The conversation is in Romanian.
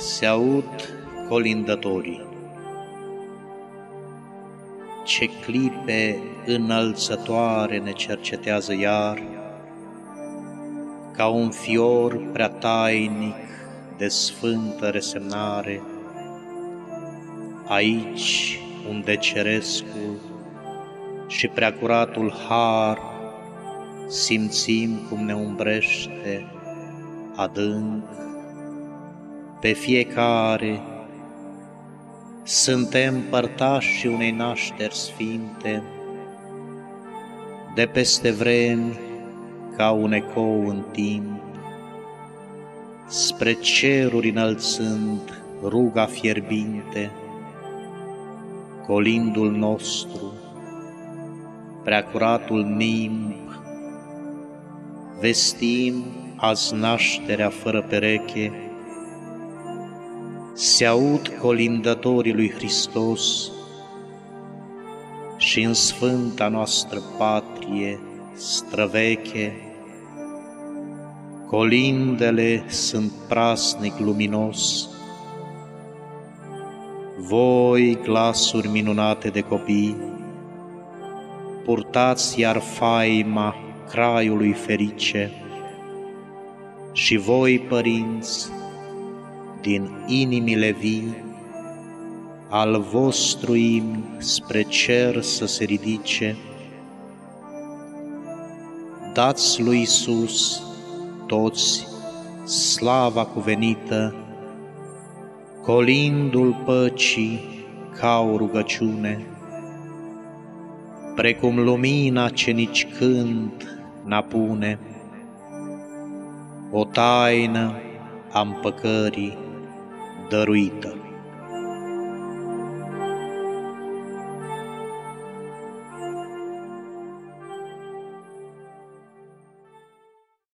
Se aud colindătorii. Ce clipe înălțătoare ne cercetează iar, ca un fior prea tainic de sfântă resemnare, aici unde cerescul și preacuratul har simțim cum ne umbrește adânc pe fiecare, suntem părtași unei nașteri sfinte, de peste vremi ca un ecou în timp, spre ceruri înălțând ruga fierbinte, colindul nostru, preacuratul nimb, vestim azi nașterea fără pereche, se aud colindătorii lui Hristos și în sfânta noastră patrie străveche, colindele sunt prasnic luminos, voi, glasuri minunate de copii, purtați iar faima craiului ferice, și voi, părinți, din inimile vii, al vostru imn spre cer să se ridice, dați lui Isus toți slava cuvenită, colindul păcii ca o rugăciune, precum lumina ce nici când n-apune, o taină a împăcării daruită.